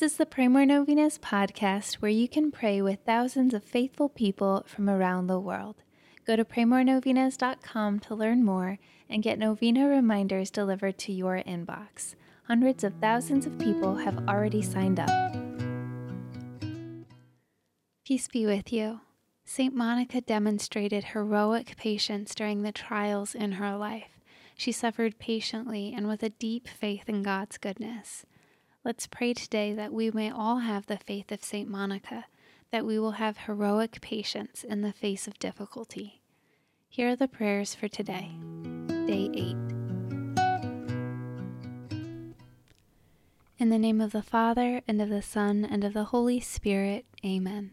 is the Pray More Novenas podcast where you can pray with thousands of faithful people from around the world. Go to praymorenovenas.com to learn more and get novena reminders delivered to your inbox. Hundreds of thousands of people have already signed up. Peace be with you. St. Monica demonstrated heroic patience during the trials in her life. She suffered patiently and with a deep faith in God's goodness. Let's pray today that we may all have the faith of St. Monica, that we will have heroic patience in the face of difficulty. Here are the prayers for today, day 8. In the name of the Father, and of the Son, and of the Holy Spirit, Amen.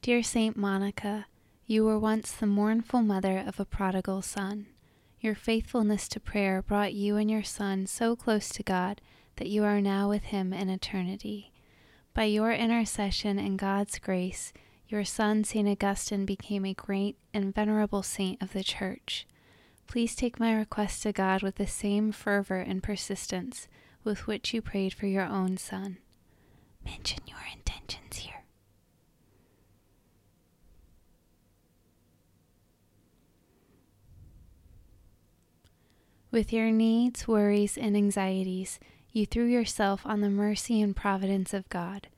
Dear Saint Monica, you were once the mournful mother of a prodigal son. Your faithfulness to prayer brought you and your son so close to God that you are now with him in eternity. By your intercession and God's grace, your son, St. Augustine, became a great and venerable saint of the Church. Please take my request to God with the same fervor and persistence with which you prayed for your own son. Mention your intentions here. With your needs, worries, and anxieties, you threw yourself on the mercy and providence of God.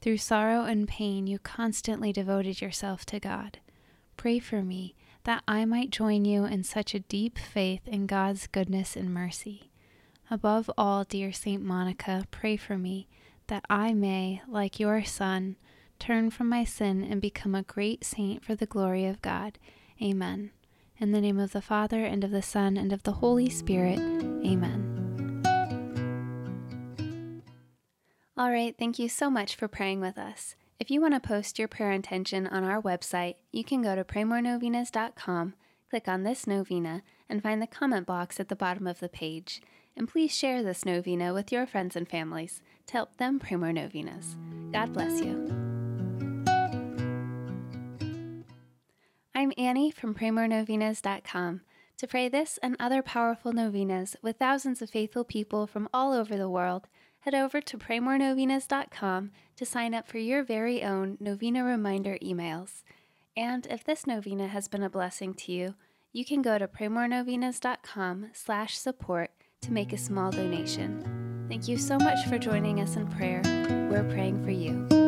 Through sorrow and pain, you constantly devoted yourself to God. Pray for me that I might join you in such a deep faith in God's goodness and mercy. Above all, dear Saint Monica, pray for me that I may, like your Son, turn from my sin and become a great saint for the glory of God. Amen. In the name of the Father, and of the Son, and of the Holy Spirit. Amen. All right, thank you so much for praying with us. If you want to post your prayer intention on our website, you can go to praymorenovenas.com, click on this novena, and find the comment box at the bottom of the page. And please share this novena with your friends and families to help them pray more novenas. God bless you. I'm Annie from praymorenovenas.com. To pray this and other powerful novenas with thousands of faithful people from all over the world, head over to praymorenovenas.com to sign up for your very own novena reminder emails. And if this novena has been a blessing to you, you can go to praymorenovenas.com slash support to make a small donation. Thank you so much for joining us in prayer. We're praying for you.